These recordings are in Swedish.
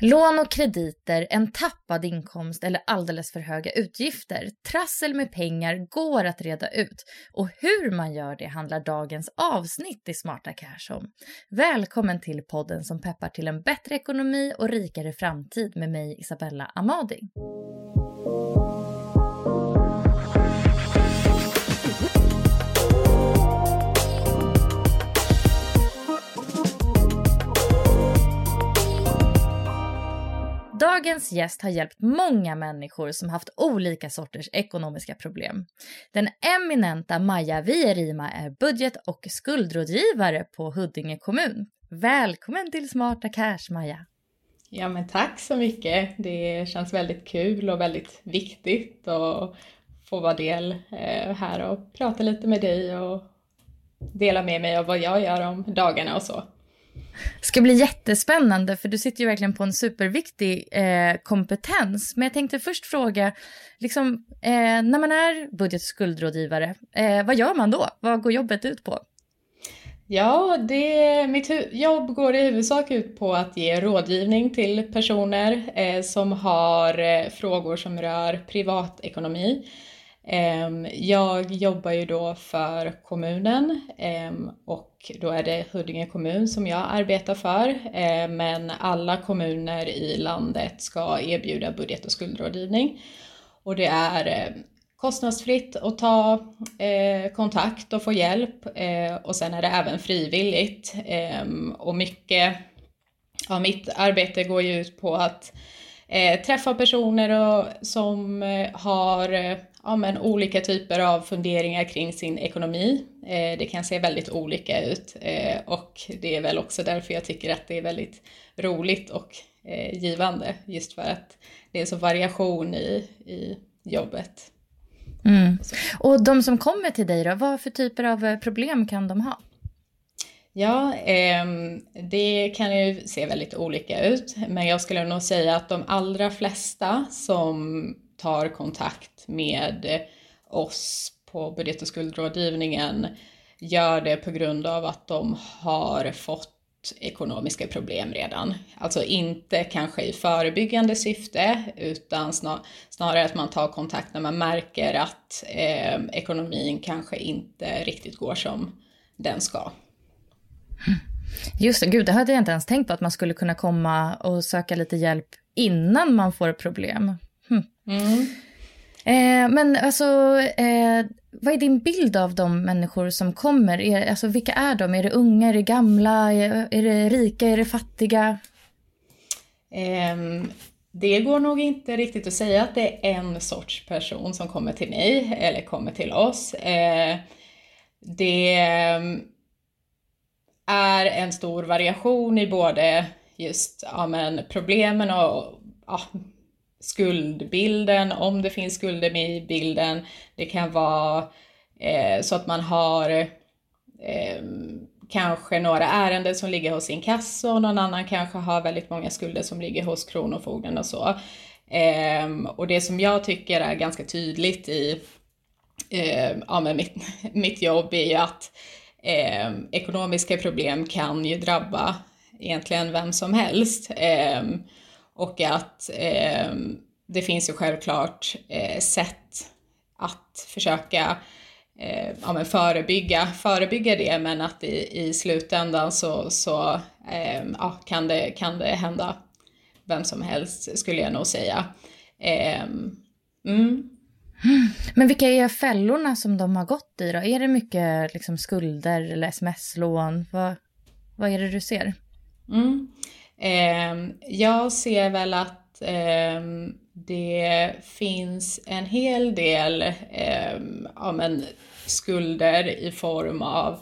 Lån och krediter, en tappad inkomst eller alldeles för höga utgifter. Trassel med pengar går att reda ut och hur man gör det handlar dagens avsnitt i Smarta Cash om. Välkommen till podden som peppar till en bättre ekonomi och rikare framtid med mig Isabella Amadi. Dagens gäst har hjälpt många människor som haft olika sorters ekonomiska problem. Den eminenta Maja Vierima är budget och skuldrådgivare på Huddinge kommun. Välkommen till Smarta Cash, Maja! Ja, men tack så mycket. Det känns väldigt kul och väldigt viktigt att få vara del eh, här och prata lite med dig och dela med mig av vad jag gör om dagarna och så ska bli jättespännande för du sitter ju verkligen på en superviktig eh, kompetens. Men jag tänkte först fråga, liksom, eh, när man är budget och skuldrådgivare, eh, vad gör man då? Vad går jobbet ut på? Ja, det, mitt jobb går i huvudsak ut på att ge rådgivning till personer eh, som har eh, frågor som rör privatekonomi. Ehm, jag jobbar ju då för kommunen ehm, och då är det Huddinge kommun som jag arbetar för. Ehm, men alla kommuner i landet ska erbjuda budget och skuldrådgivning. Och det är kostnadsfritt att ta eh, kontakt och få hjälp eh, och sen är det även frivilligt. Och mycket av mitt arbete går ju ut på att eh, träffa personer och, som eh, har ja, men olika typer av funderingar kring sin ekonomi. Eh, det kan se väldigt olika ut eh, och det är väl också därför jag tycker att det är väldigt roligt och eh, givande just för att det är så variation i, i jobbet. Mm. Och de som kommer till dig då, vad för typer av problem kan de ha? Ja, eh, det kan ju se väldigt olika ut, men jag skulle nog säga att de allra flesta som tar kontakt med oss på budget och skuldrådgivningen gör det på grund av att de har fått ekonomiska problem redan. Alltså inte kanske i förebyggande syfte utan snarare att man tar kontakt när man märker att eh, ekonomin kanske inte riktigt går som den ska. Just det, gud det hade jag inte ens tänkt på att man skulle kunna komma och söka lite hjälp innan man får problem. Mm. Eh, men alltså, eh, vad är din bild av de människor som kommer? Är, alltså, vilka är de? Är det unga, är det gamla, är, är det rika, är det fattiga? Eh, det går nog inte riktigt att säga att det är en sorts person som kommer till mig eller kommer till oss. Eh, det eh, är en stor variation i både just ja, men, problemen och ja, skuldbilden, om det finns skulder med i bilden. Det kan vara eh, så att man har eh, kanske några ärenden som ligger hos inkasso och någon annan kanske har väldigt många skulder som ligger hos Kronofogden och så. Eh, och det som jag tycker är ganska tydligt i eh, ja, men mitt, mitt jobb är ju att eh, ekonomiska problem kan ju drabba egentligen vem som helst. Ehm, och att eh, det finns ju självklart eh, sätt att försöka eh, ja, men förebygga, förebygga det men att i, i slutändan så, så eh, ja, kan, det, kan det hända vem som helst skulle jag nog säga. Eh, mm. Men vilka är fällorna som de har gått i då? Är det mycket liksom, skulder eller sms-lån? Vad, vad är det du ser? Mm. Eh, jag ser väl att eh, det finns en hel del eh, ja, men, skulder i form av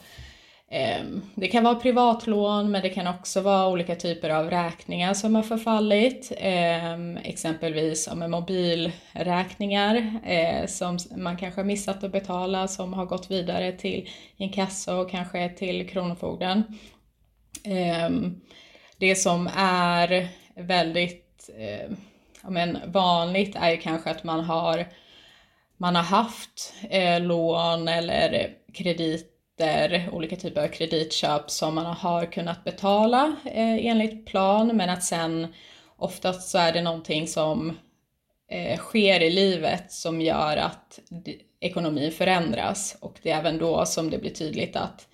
ehm, det kan vara privatlån men det kan också vara olika typer av räkningar som har förfallit. Ehm, exempelvis ja, mobilräkningar eh, som man kanske har missat att betala som har gått vidare till inkasso och kanske till Kronofogden. Ehm, det som är väldigt eh, ja, men vanligt är ju kanske att man har, man har haft eh, lån eller krediter, olika typer av kreditköp som man har kunnat betala eh, enligt plan. Men att sen oftast så är det någonting som eh, sker i livet som gör att ekonomin förändras. Och det är även då som det blir tydligt att,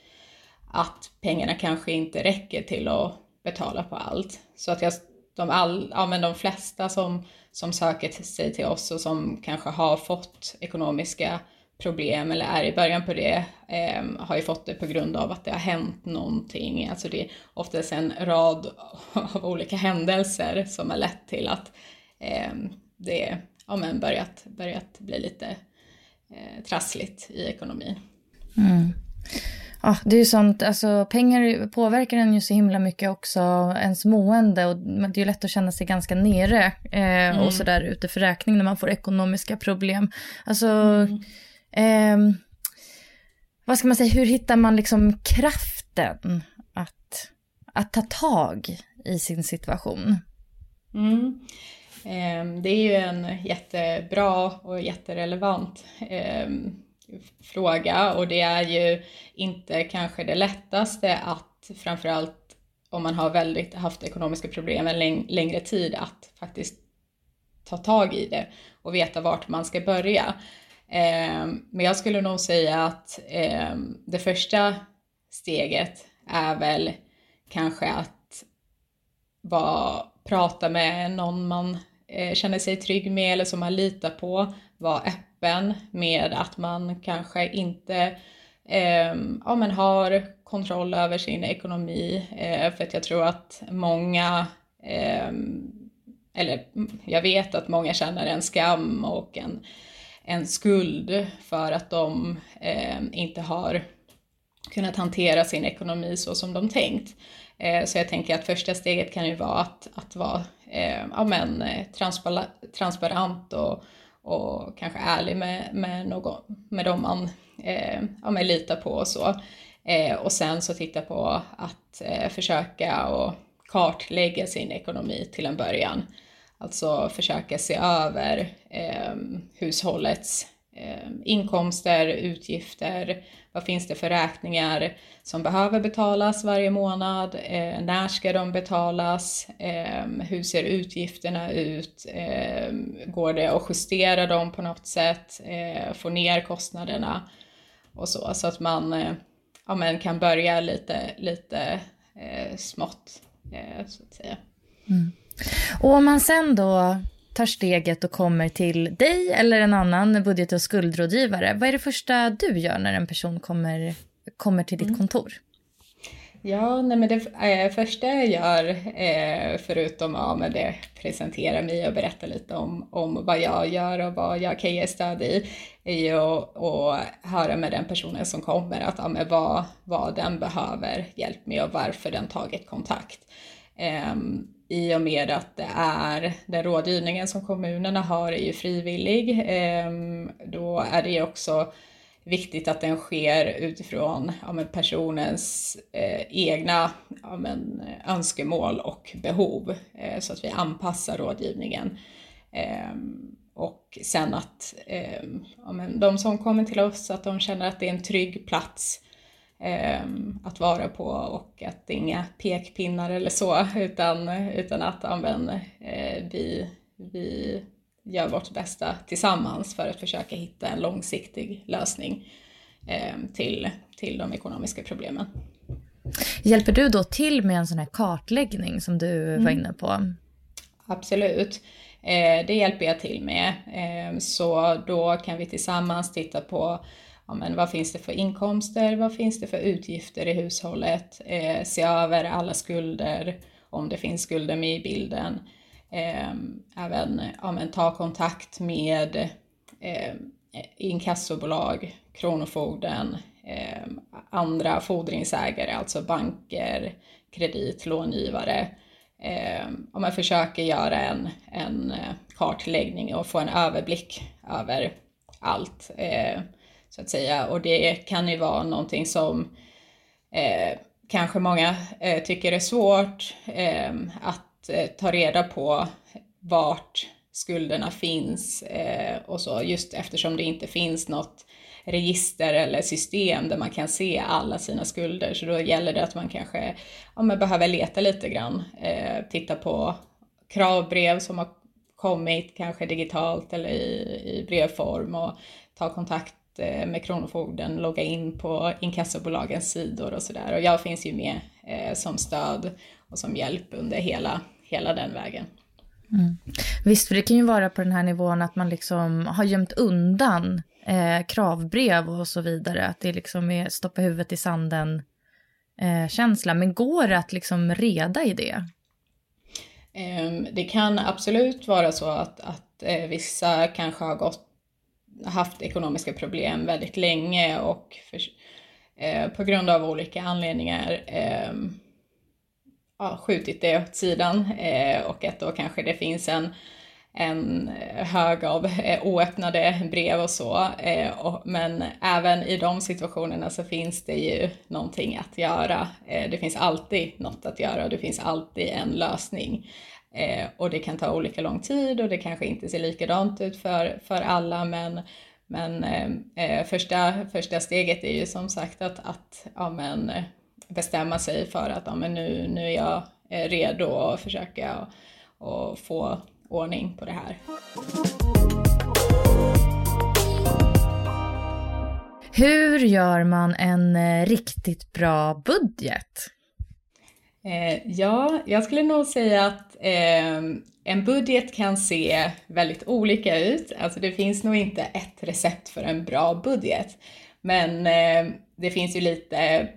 att pengarna kanske inte räcker till att betala på allt. Så att jag, de, all, ja, men de flesta som, som söker sig till oss och som kanske har fått ekonomiska problem eller är i början på det eh, har ju fått det på grund av att det har hänt någonting. Alltså det är oftast en rad av olika händelser som har lett till att eh, det ja, men börjat, börjat bli lite eh, trassligt i ekonomin. Mm. Ja, det är ju sånt, alltså pengar påverkar en ju så himla mycket också, ens mående och det är ju lätt att känna sig ganska nere eh, mm. och sådär ute för räkning när man får ekonomiska problem. Alltså, mm. eh, vad ska man säga, hur hittar man liksom kraften att, att ta tag i sin situation? Mm. Eh, det är ju en jättebra och jätterelevant eh, fråga och det är ju inte kanske det lättaste att framförallt om man har väldigt haft ekonomiska problem en läng längre tid att faktiskt ta tag i det och veta vart man ska börja. Eh, men jag skulle nog säga att eh, det första steget är väl kanske att bara prata med någon man eh, känner sig trygg med eller som man litar på, vara öppen med att man kanske inte eh, ja, men har kontroll över sin ekonomi. Eh, för att jag tror att många, eh, eller jag vet att många känner en skam och en, en skuld för att de eh, inte har kunnat hantera sin ekonomi så som de tänkt. Eh, så jag tänker att första steget kan ju vara att, att vara eh, ja, men, eh, transparent och och kanske ärlig med, med, någon, med dem man eh, ja, men litar på och så. Eh, och sen så titta på att eh, försöka och kartlägga sin ekonomi till en början. Alltså försöka se över eh, hushållets Ehm, inkomster, utgifter, vad finns det för räkningar som behöver betalas varje månad? Eh, när ska de betalas? Eh, hur ser utgifterna ut? Eh, går det att justera dem på något sätt? Ehm, få ner kostnaderna och så, så att man eh, ja, men kan börja lite, lite eh, smått, eh, så att säga. Mm. Och om man sen då tar steget och kommer till dig eller en annan budget och skuldrådgivare, vad är det första du gör när en person kommer, kommer till ditt mm. kontor? Ja, nej men det eh, första jag gör, eh, förutom ja, det, presentera mig och berätta lite om, om vad jag gör och vad jag kan ge stöd i, är ju att, höra med den personen som kommer att, ja, med vad, vad den behöver hjälp med och varför den tagit kontakt. Ehm, I och med att det är den rådgivningen som kommunerna har är ju frivillig. Ehm, då är det ju också viktigt att den sker utifrån ja, personens eh, egna ja, men, önskemål och behov eh, så att vi anpassar rådgivningen. Eh, och sen att eh, ja, men, de som kommer till oss, att de känner att det är en trygg plats eh, att vara på och att det är inga pekpinnar eller så utan, utan att ja, men, eh, vi, vi gör vårt bästa tillsammans för att försöka hitta en långsiktig lösning eh, till, till de ekonomiska problemen. Hjälper du då till med en sån här kartläggning som du var mm. inne på? Absolut. Eh, det hjälper jag till med. Eh, så då kan vi tillsammans titta på ja, men vad finns det för inkomster, vad finns det för utgifter i hushållet, eh, se över alla skulder, om det finns skulder med i bilden. Eh, även ja, men, ta kontakt med eh, inkassobolag, Kronofogden, eh, andra fordringsägare, alltså banker, kreditlångivare. Eh, om man försöker göra en, en eh, kartläggning och få en överblick över allt, eh, så att säga. Och det kan ju vara någonting som eh, kanske många eh, tycker är svårt eh, att Eh, ta reda på vart skulderna finns eh, och så, just eftersom det inte finns något register eller system där man kan se alla sina skulder. Så då gäller det att man kanske ja, man behöver leta lite grann, eh, titta på kravbrev som har kommit, kanske digitalt eller i, i brevform och ta kontakt eh, med Kronofogden, logga in på inkassobolagens sidor och sådär. Och jag finns ju med eh, som stöd och som hjälp under hela, hela den vägen. Mm. Visst, för det kan ju vara på den här nivån att man liksom har gömt undan eh, kravbrev och så vidare. Att det liksom är stoppa huvudet i sanden eh. Men går det att liksom reda i det? Um, det kan absolut vara så att, att eh, vissa kanske har gått, haft ekonomiska problem väldigt länge och för, eh, på grund av olika anledningar eh, ja, skjutit det åt sidan eh, och att då kanske det finns en, en eh, hög av eh, oöppnade brev och så. Eh, och, men även i de situationerna så finns det ju någonting att göra. Eh, det finns alltid något att göra och det finns alltid en lösning. Eh, och det kan ta olika lång tid och det kanske inte ser likadant ut för, för alla men men eh, eh första, första steget är ju som sagt att, att ja, men, eh, bestämma sig för att ja, men nu, nu är jag eh, redo att försöka och, och få ordning på det här. Hur gör man en riktigt bra budget? Eh, ja, jag skulle nog säga att eh, en budget kan se väldigt olika ut. Alltså det finns nog inte ett recept för en bra budget. Men eh, det finns ju lite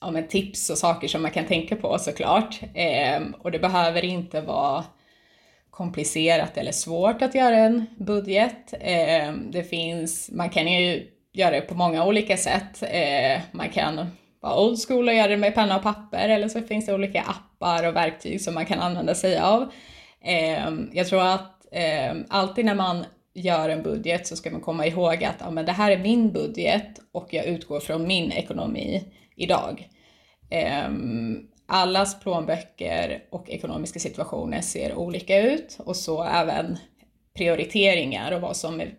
ja, men tips och saker som man kan tänka på såklart. Eh, och det behöver inte vara komplicerat eller svårt att göra en budget. Eh, det finns, man kan ju göra det på många olika sätt. Eh, man kan vara old school och göra det med penna och papper eller så finns det olika appar och verktyg som man kan använda sig av. Ehm, jag tror att ehm, alltid när man gör en budget så ska man komma ihåg att ja, men det här är min budget och jag utgår från min ekonomi idag. Ehm, allas plånböcker och ekonomiska situationer ser olika ut och så även prioriteringar och vad som är,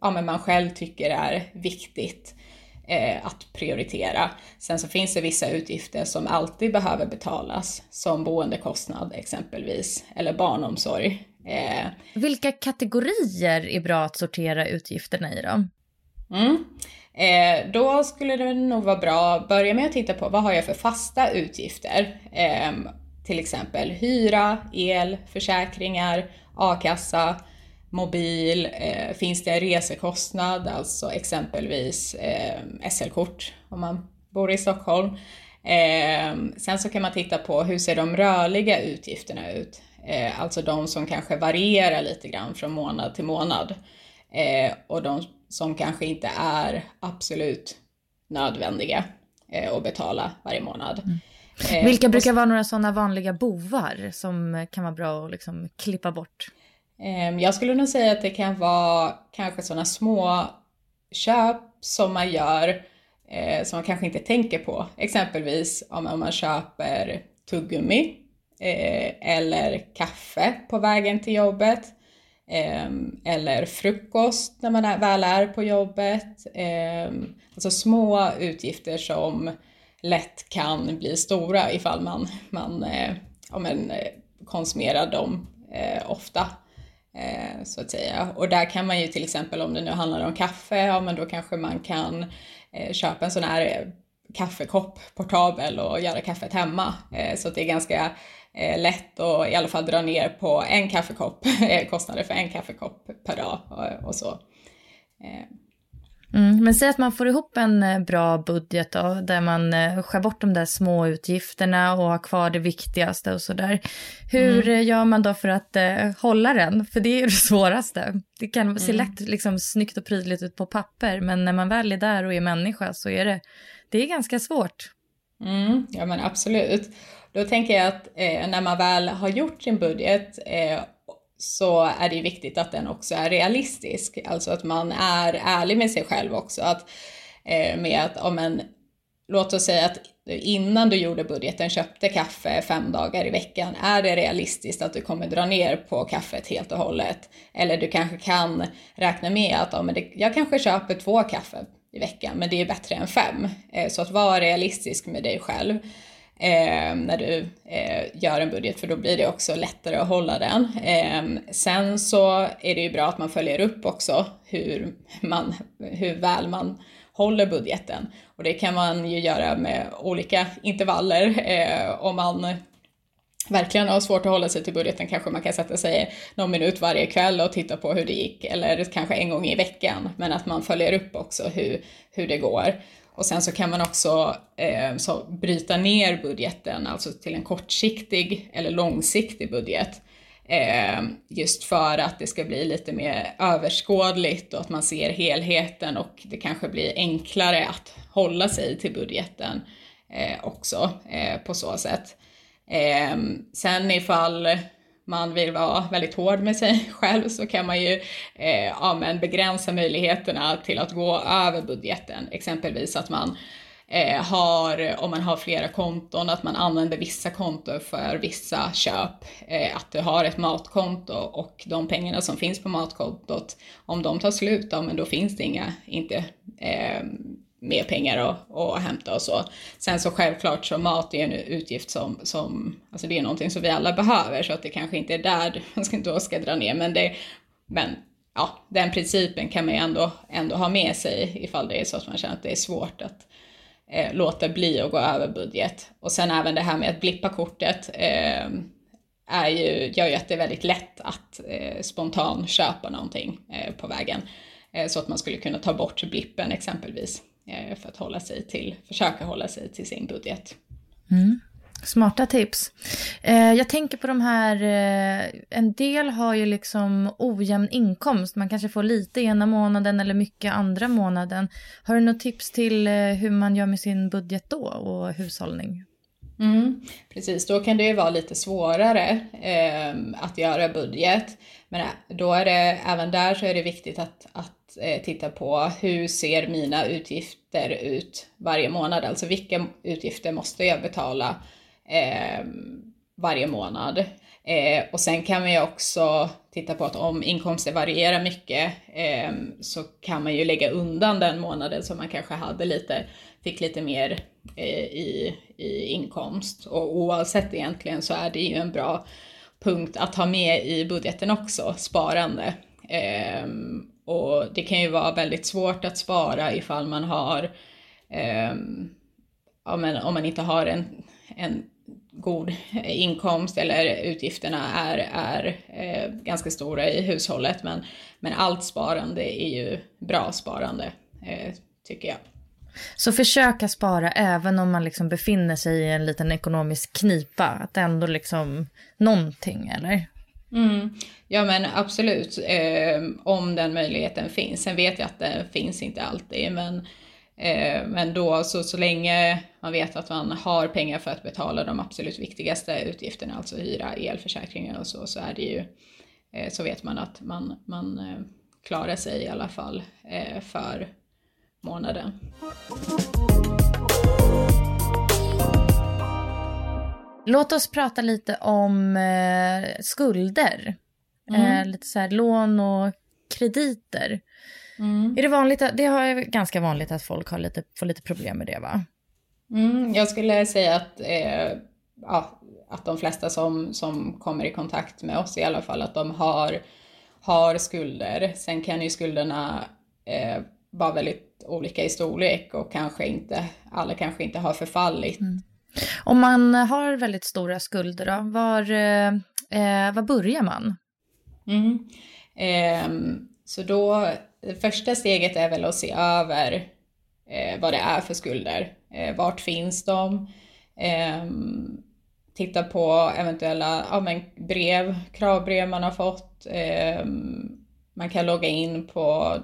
ja, men man själv tycker är viktigt eh, att prioritera. Sen så finns det vissa utgifter som alltid behöver betalas, som boendekostnad exempelvis, eller barnomsorg. Eh, Vilka kategorier är bra att sortera utgifterna i då? Mm. Eh, då skulle det nog vara bra att börja med att titta på vad har jag för fasta utgifter? Eh, till exempel hyra, el, försäkringar, a-kassa, mobil, eh, finns det resekostnad, alltså exempelvis eh, SL-kort om man bor i Stockholm. Eh, sen så kan man titta på hur ser de rörliga utgifterna ut? Eh, alltså de som kanske varierar lite grann från månad till månad. Eh, och de som kanske inte är absolut nödvändiga eh, att betala varje månad. Mm. Vilka brukar vara några sådana vanliga bovar som kan vara bra att liksom klippa bort? Ehm, jag skulle nog säga att det kan vara kanske sådana små köp som man gör eh, som man kanske inte tänker på. Exempelvis om, om man köper tuggummi eh, eller kaffe på vägen till jobbet eh, eller frukost när man är, väl är på jobbet. Ehm, alltså små utgifter som lätt kan bli stora ifall man, man eh, ja, eh, konsumerar dem eh, ofta. Eh, så att säga. Och där kan man ju till exempel om det nu handlar om kaffe, ja men då kanske man kan eh, köpa en sån här eh, kaffekopp portabel och göra kaffet hemma. Så att det är ganska lätt att i alla fall dra ner på en kaffekopp, kostnader för en kaffekopp per dag och så. Mm, men säg att man får ihop en eh, bra budget då, där man eh, skär bort de där små utgifterna och har kvar det viktigaste och sådär. Hur mm. gör man då för att eh, hålla den? För det är ju det svåraste. Det kan se mm. lätt liksom, snyggt och prydligt ut på papper, men när man väl är där och är människa så är det, det är ganska svårt. Mm, ja men absolut. Då tänker jag att eh, när man väl har gjort sin budget eh, så är det ju viktigt att den också är realistisk. Alltså att man är ärlig med sig själv också. Att, eh, med att, om en, låt oss säga att innan du gjorde budgeten köpte kaffe fem dagar i veckan. Är det realistiskt att du kommer dra ner på kaffet helt och hållet? Eller du kanske kan räkna med att ja, men det, jag kanske köper två kaffe i veckan, men det är bättre än fem. Eh, så att vara realistisk med dig själv eh, när du eh, gör en budget för då blir det också lättare att hålla den. Eh, sen så är det ju bra att man följer upp också hur, man, hur väl man håller budgeten. Och det kan man ju göra med olika intervaller. Eh, om man verkligen har svårt att hålla sig till budgeten kanske man kan sätta sig någon minut varje kväll och titta på hur det gick eller kanske en gång i veckan. Men att man följer upp också hur, hur det går. Och sen så kan man också eh, så bryta ner budgeten, alltså till en kortsiktig eller långsiktig budget. Eh, just för att det ska bli lite mer överskådligt och att man ser helheten och det kanske blir enklare att hålla sig till budgeten eh, också eh, på så sätt. Eh, sen ifall man vill vara väldigt hård med sig själv så kan man ju eh, ja, men begränsa möjligheterna till att gå över budgeten. Exempelvis att man eh, har, om man har flera konton, att man använder vissa konton för vissa köp. Eh, att du har ett matkonto och de pengarna som finns på matkontot, om de tar slut, ja, men då finns det inga, inte eh, mer pengar att, att hämta och så. Sen så självklart så mat är en utgift som, som alltså det är någonting som vi alla behöver så att det kanske inte är där man ska, då ska dra ner men det, men ja, den principen kan man ju ändå, ändå ha med sig ifall det är så att man känner att det är svårt att eh, låta bli att gå över budget. Och sen även det här med att blippa kortet eh, är ju, gör ju att det är väldigt lätt att eh, spontant köpa någonting eh, på vägen. Eh, så att man skulle kunna ta bort blippen exempelvis. Eh, för att hålla sig till, försöka hålla sig till sin budget. Mm. Smarta tips. Eh, jag tänker på de här, eh, en del har ju liksom ojämn inkomst. Man kanske får lite ena månaden eller mycket andra månaden. Har du något tips till hur man gör med sin budget då och hushållning? Mm, precis, då kan det ju vara lite svårare att göra budget. Men då är det, även där så är det viktigt att, att eh, titta på hur ser mina utgifter ut varje månad? Alltså vilka utgifter måste jag betala eh, varje månad? Eh, och sen kan vi också titta på att om inkomster varierar mycket eh, så kan man ju lägga undan den månaden som man kanske hade lite, fick lite mer eh, i, i inkomst. Och oavsett egentligen så är det ju en bra punkt att ha med i budgeten också, sparande. Ehm, och det kan ju vara väldigt svårt att spara ifall man har, eh, ja, men om man inte har en, en god inkomst eller utgifterna är, är eh, ganska stora i hushållet. Men, men allt sparande är ju bra sparande, eh, tycker jag. Så försöka spara även om man liksom befinner sig i en liten ekonomisk knipa, att ändå liksom någonting eller? Mm. Ja men absolut, eh, om den möjligheten finns. Sen vet jag att den finns inte alltid, men, eh, men då så, så länge man vet att man har pengar för att betala de absolut viktigaste utgifterna, alltså hyra, elförsäkringar och så, så är det ju, eh, så vet man att man, man eh, klarar sig i alla fall eh, för, månaden. Låt oss prata lite om eh, skulder. Mm. Eh, lite så här lån och krediter. Mm. Är det vanligt, det är ganska vanligt att folk har lite, får lite problem med det va? Mm, jag skulle säga att, eh, ja, att de flesta som, som kommer i kontakt med oss i alla fall, att de har, har skulder. Sen kan ju skulderna eh, vara väldigt olika i storlek och kanske inte, alla kanske inte har förfallit. Mm. Om man har väldigt stora skulder då, var, eh, eh var börjar man? Mm. Eh, så då, det första steget är väl att se över eh, vad det är för skulder. Eh, vart finns de? Ehm, titta på eventuella ja, men brev, kravbrev man har fått. Ehm, man kan logga in på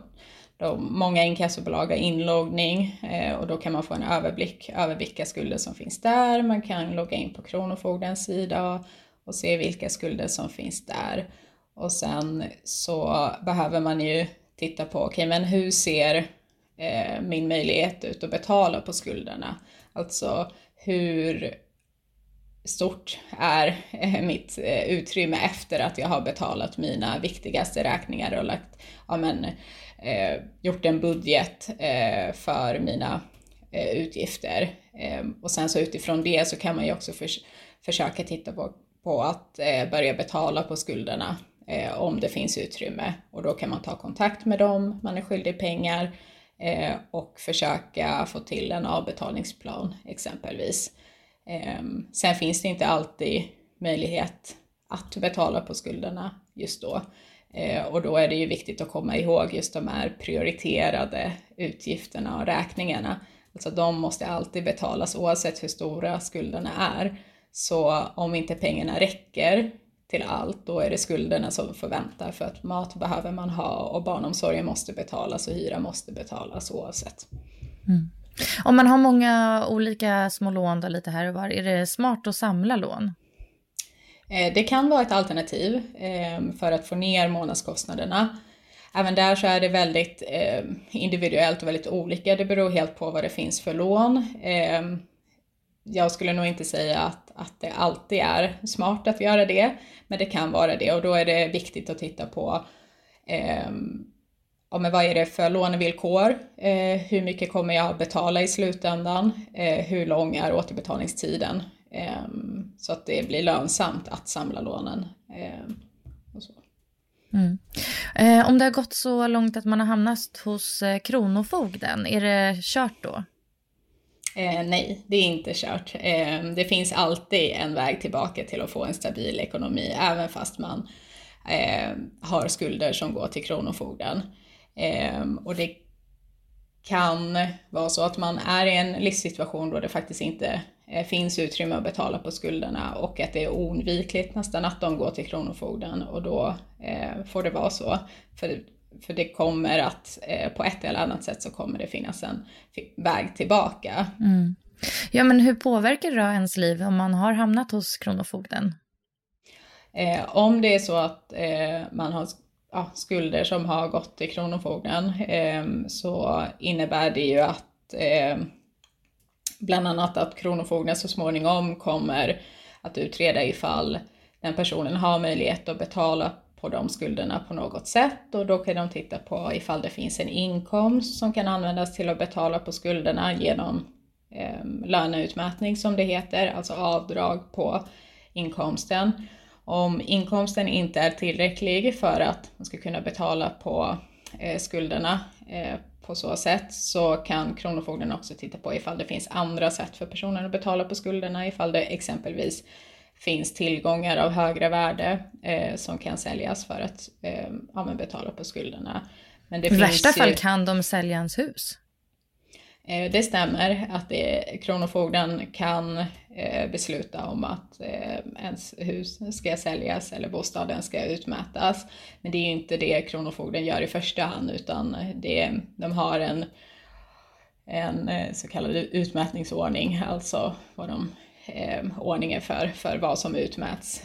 då många inkassobolag har inloggning eh, och då kan man få en överblick över vilka skulder som finns där. Man kan logga in på Kronofogdens sida och se vilka skulder som finns där. Och sen så behöver man ju titta på, okej okay, men hur ser eh, min möjlighet ut att betala på skulderna? Alltså hur stort är eh, mitt eh, utrymme efter att jag har betalat mina viktigaste räkningar och lagt, ja men, eh, gjort en budget eh, för mina eh, utgifter. Eh, och sen så utifrån det så kan man ju också förs försöka titta på, på att eh, börja betala på skulderna eh, om det finns utrymme. Och då kan man ta kontakt med dem man är skyldig pengar eh, och försöka få till en avbetalningsplan exempelvis. Sen finns det inte alltid möjlighet att betala på skulderna just då. Eh, och då är det ju viktigt att komma ihåg just de här prioriterade utgifterna och räkningarna. Alltså de måste alltid betalas oavsett hur stora skulderna är. Så om inte pengarna räcker till allt, då är det skulderna som får vänta för att mat behöver man ha och barnomsorgen måste betalas och hyra måste betalas oavsett. Mm. Om man har många olika små lån då, lite här och var, är det smart att samla lån? Eh, det kan vara ett alternativ ehm, för att få ner månadskostnaderna. Även där så är det väldigt ehm, individuellt och väldigt olika. Det beror helt på vad det finns för lån. Ehm, jag skulle nog inte säga att, att det alltid är smart att göra det, men det kan vara det och då är det viktigt att titta på ja, men vad är det för lånevillkor? Eh, hur mycket kommer jag betala i slutändan? Eh, hur lång är återbetalningstiden? Eh, så att det blir lönsamt att samla lånen. Eh, mm. Eh, om det har gått så långt att man har hamnat hos eh, Kronofogden, är det kört då? nej, det är inte kört. det finns alltid en väg tillbaka till att få en stabil ekonomi, även fast man har skulder som går till Kronofogden. Ehm, och det kan vara så att man är i en livssituation då det faktiskt inte eh, finns utrymme att betala på skulderna och att det är oundvikligt nästan att de går till Kronofogden och då eh, får det vara så. För, för det kommer att eh, på ett eller annat sätt så kommer det finnas en väg tillbaka. Mm. Ja men hur påverkar det då ens liv om man har hamnat hos Kronofogden? Eh, om det är så att eh, man har ja, skulder som har gått till Kronofogden eh, så innebär det ju att eh, bland annat att Kronofogden så småningom kommer att utreda ifall den personen har möjlighet att betala på de skulderna på något sätt och då kan de titta på ifall det finns en inkomst som kan användas till att betala på skulderna genom eh, löneutmätning som det heter, alltså avdrag på inkomsten. Om inkomsten inte är tillräcklig för att man ska kunna betala på eh, skulderna eh, på så sätt så kan Kronofogden också titta på ifall det finns andra sätt för personen att betala på skulderna, ifall det exempelvis finns tillgångar av högre värde eh, som kan säljas för att eh, ja, betala på skulderna. Men det I värsta fall kan de sälja ens hus. Eh, det stämmer att det, Kronofogden kan eh, besluta om att eh, ens hus ska säljas eller bostaden ska utmätas. Men det är ju inte det Kronofogden gör i första hand utan det, de har en, en så kallad utmätningsordning, alltså vad de ordningen för, för vad som utmäts.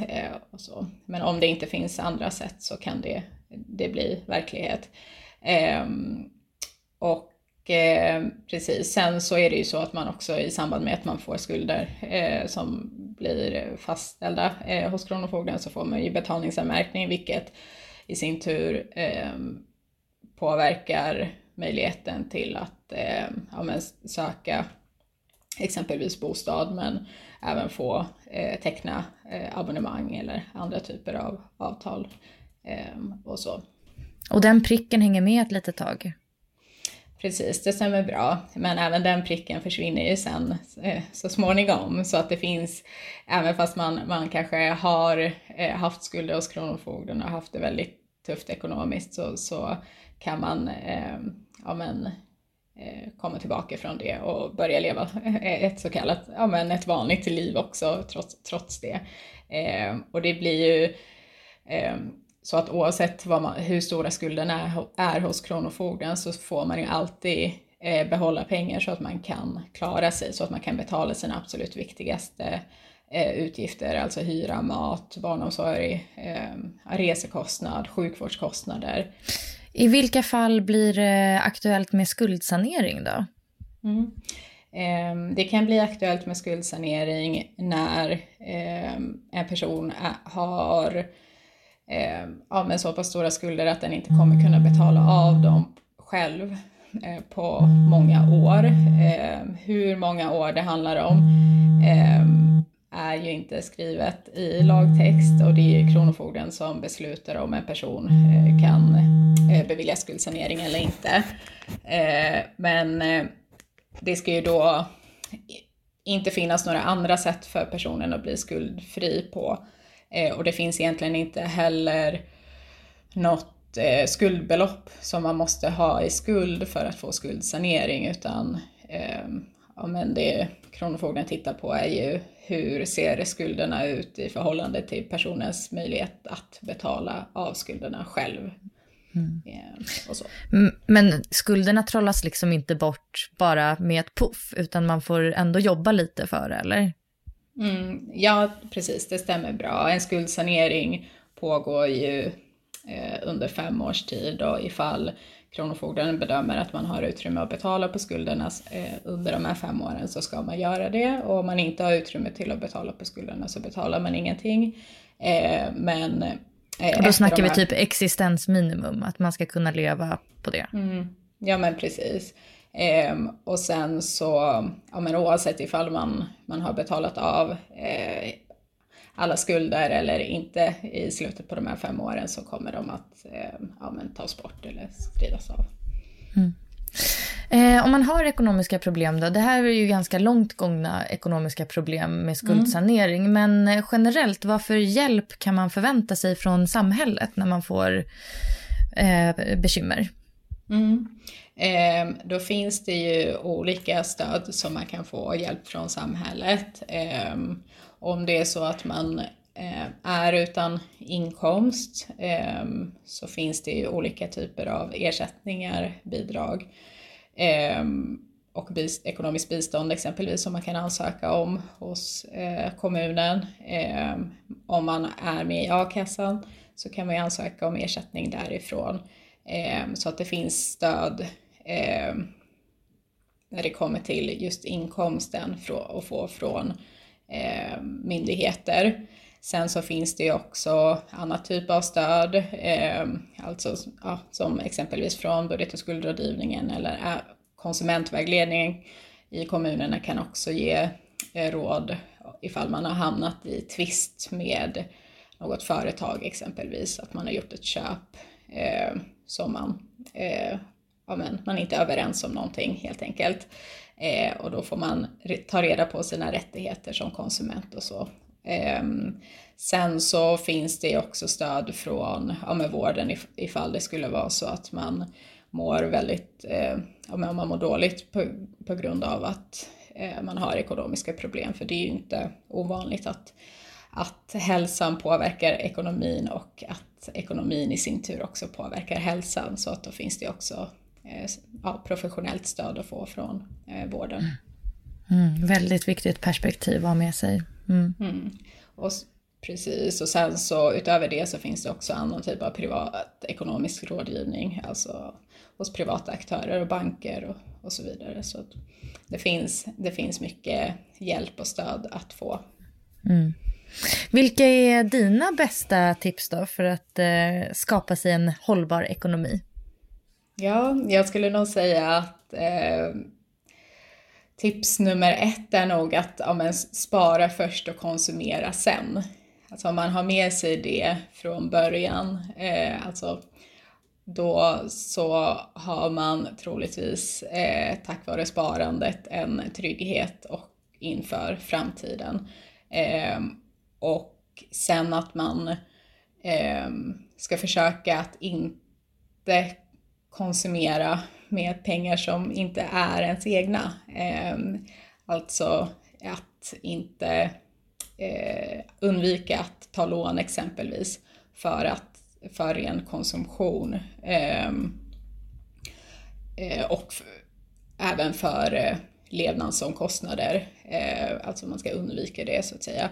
Och så. Men om det inte finns andra sätt så kan det, det bli verklighet. Ehm, och eh, precis, sen så är det ju så att man också i samband med att man får skulder eh, som blir fastställda eh, hos Kronofogden så får man ju betalningsanmärkning vilket i sin tur eh, påverkar möjligheten till att eh, ja, söka exempelvis bostad men även få eh, teckna eh, abonnemang eller andra typer av avtal eh, och så. Och den pricken hänger med ett litet tag? Precis, det stämmer bra. Men även den pricken försvinner ju sen eh, så småningom. Så att det finns, även fast man, man kanske har eh, haft skulder hos Kronofogden och haft det väldigt tufft ekonomiskt så, så kan man eh, ja, men, eh, komma tillbaka från det och börja leva eh, ett så kallat, ja, men ett vanligt liv också trots, trots det. Eh, och det blir ju eh, så att oavsett man, hur stora skulden är, är hos Kronofogden så får man ju alltid eh, behålla pengar så att man kan klara sig, så att man kan betala sina absolut viktigaste eh, utgifter, alltså hyra, mat, barnomsorg, eh, resekostnad, sjukvårdskostnader. I vilka fall blir det aktuellt med skuldsanering då? Mm. Eh, det kan bli aktuellt med skuldsanering när eh, en person har eh, av med så pass stora skulder att den inte kommer kunna betala av dem själv eh, på många år. Eh, hur många år det handlar om eh, är ju inte skrivet i lagtext och det är ju Kronofogden som beslutar om en person eh, kan eh, beviljas skuldsanering eller inte. Eh, men eh, det ska ju då inte finnas några andra sätt för personen att bli skuldfri på. Eh, och det finns egentligen inte heller något eh, skuldbelopp som man måste ha i skuld för att få skuldsanering utan eh, ja, men det Kronofogden tittar på är ju hur ser skulderna ut i förhållande till personens möjlighet att betala av skulderna själv. Mm. Men skulderna trollas liksom inte bort bara med ett puff, utan man får ändå jobba lite för det, eller? Mm, ja, precis, det stämmer bra. En skuldsanering pågår ju eh, under fem års tid och ifall Kronofogden bedömer att man har utrymme att betala på skulderna eh, under de här fem åren så ska man göra det och om man inte har utrymme till att betala på skulderna så betalar man ingenting. Eh, men eh, och då snackar här... vi typ existensminimum, att man ska kunna leva på det. Mm, ja men precis. Eh, och sen så, ja men oavsett ifall man, man har betalat av eh, alla skulder eller inte i slutet på de här fem åren så kommer de att eh, ja, men tas bort eller skrivas av. Mm. Eh, om man har ekonomiska problem då, det här är ju ganska långt gångna ekonomiska problem med skuldsanering, mm. men generellt vad för hjälp kan man förvänta sig från samhället när man får eh, bekymmer? Mm. Ehm, då finns det ju olika stöd som man kan få hjälp från samhället. Ehm, om det är så att man eh, är utan inkomst ehm, så finns det ju olika typer av ersättningar, bidrag och ekonomiskt bistånd exempelvis som man kan ansöka om hos eh, kommunen. om man är med i a-kassan så kan man ju ansöka om ersättning därifrån. Så att det finns stöd eh, när det kommer till just inkomsten att få från eh, myndigheter. Sen så finns det ju också annan typ av stöd, eh, alltså ja, som exempelvis från budget och skuldrådgivningen eller äh, konsumentvägledningen i kommunerna kan också ge eh, råd ifall man har hamnat i tvist med något företag exempelvis, att man har gjort ett köp eh, som man eh, ja, men, man är inte överens om någonting helt enkelt. Eh, och då får man ta reda på sina rättigheter som konsument och så. Eh, sen så finns det också stöd från ja, med vården if ifall det skulle vara så att man mår väldigt, eh, ja, men om man mår dåligt på, på grund av att eh, man har ekonomiska problem. För det är ju inte ovanligt att, att hälsan påverkar ekonomin och att ekonomin i sin tur också påverkar hälsan. Så att då finns det också ja, professionellt stöd att få från eh, vården. Mm. Mm, väldigt viktigt perspektiv att ha med sig. Mm. mm. Och, Precis, och sen så utöver det så finns det också annan typ av privat ekonomisk rådgivning, alltså hos privata aktörer och banker och, och så vidare. Så det finns, det finns mycket hjälp och stöd att få. Mm. Vilka är dina bästa tips då för att eh, skapa sig en hållbar ekonomi? Ja, jag skulle nog säga att eh, tips nummer ett är nog att ja, men, spara först och konsumera sen. Alltså om man har med sig det från början, eh, alltså då så har man troligtvis eh, tack vare sparandet en trygghet och inför framtiden. Eh, och sen att man eh, ska försöka att inte konsumera med pengar som inte är ens egna. Ehm, alltså att inte eh, undvika att ta lån exempelvis för, att, för ren konsumtion. Ehm, eh, och även för eh, levnadsomkostnader. Alltså man ska undvika det så att säga.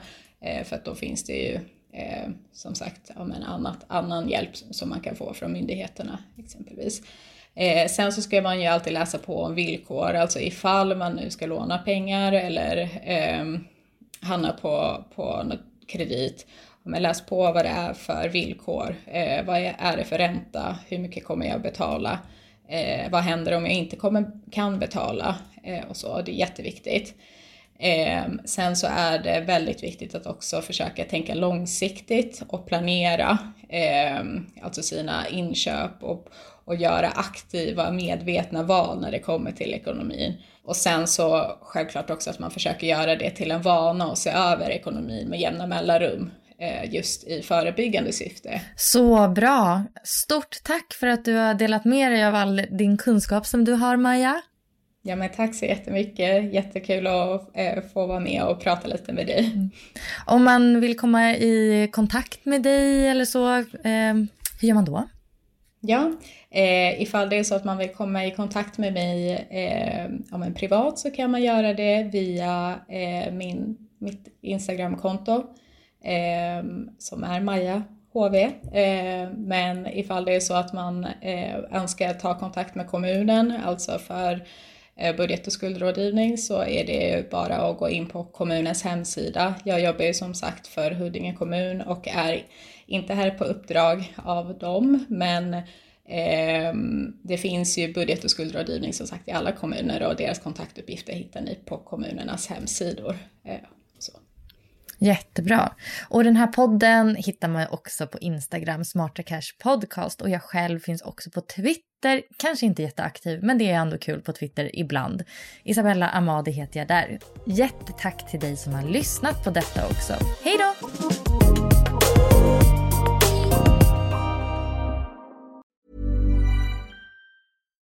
För att då finns det ju eh, som sagt ja, men annat, annan hjälp som man kan få från myndigheterna exempelvis. Eh, sen så ska man ju alltid läsa på om villkor, alltså ifall man nu ska låna pengar eller eh, hamna på, på något kredit. Men läs på vad det är för villkor. Eh, vad är det för ränta? Hur mycket kommer jag betala? Eh, vad händer om jag inte kommer, kan betala? Eh, och så. Det är jätteviktigt. Eh, sen så är det väldigt viktigt att också försöka tänka långsiktigt och planera eh, alltså sina inköp och, och göra aktiva medvetna val när det kommer till ekonomin. Och sen så självklart också att man försöker göra det till en vana och se över ekonomin med jämna mellanrum eh, just i förebyggande syfte. Så bra! Stort tack för att du har delat med dig av all din kunskap som du har, Maja. Ja, men tack så jättemycket. Jättekul att eh, få vara med och prata lite med dig. Mm. Om man vill komma i kontakt med dig eller så, eh, hur gör man då? Ja, eh, ifall det är så att man vill komma i kontakt med mig eh, ja, privat så kan man göra det via eh, min, mitt Instagramkonto eh, som är Maja HV. Eh, men ifall det är så att man eh, önskar ta kontakt med kommunen, alltså för Eh, budget och skuldrådgivning så är det bara att gå in på kommunens hemsida. Jag jobbar ju som sagt för Huddinge kommun och är inte här på uppdrag av dem, men eh, det finns ju budget och skuldrådgivning som sagt i alla kommuner och deras kontaktuppgifter hittar ni på kommunernas hemsidor. Eh, så. Jättebra. Och den här podden hittar man också på Instagram, Smarta Cash Podcast. Och jag själv finns också på Twitter. Kanske inte jätteaktiv, men det är ändå kul på Twitter ibland. Isabella Amadi heter jag där. Jättetack till dig som har lyssnat på detta också. Hej då!